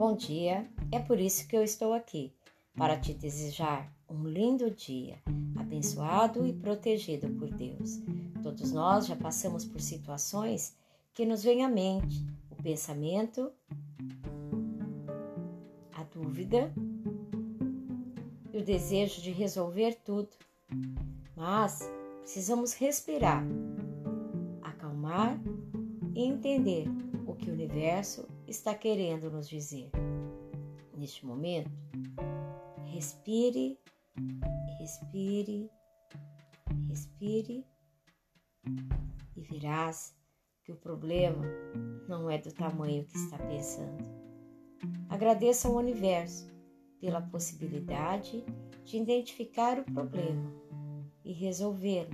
Bom dia, é por isso que eu estou aqui, para te desejar um lindo dia, abençoado e protegido por Deus. Todos nós já passamos por situações que nos vêm à mente, o pensamento, a dúvida e o desejo de resolver tudo. Mas precisamos respirar, acalmar e entender o que o universo está querendo nos dizer. Neste momento, respire, respire, respire e verás que o problema não é do tamanho que está pensando. Agradeça ao universo pela possibilidade de identificar o problema e resolvê-lo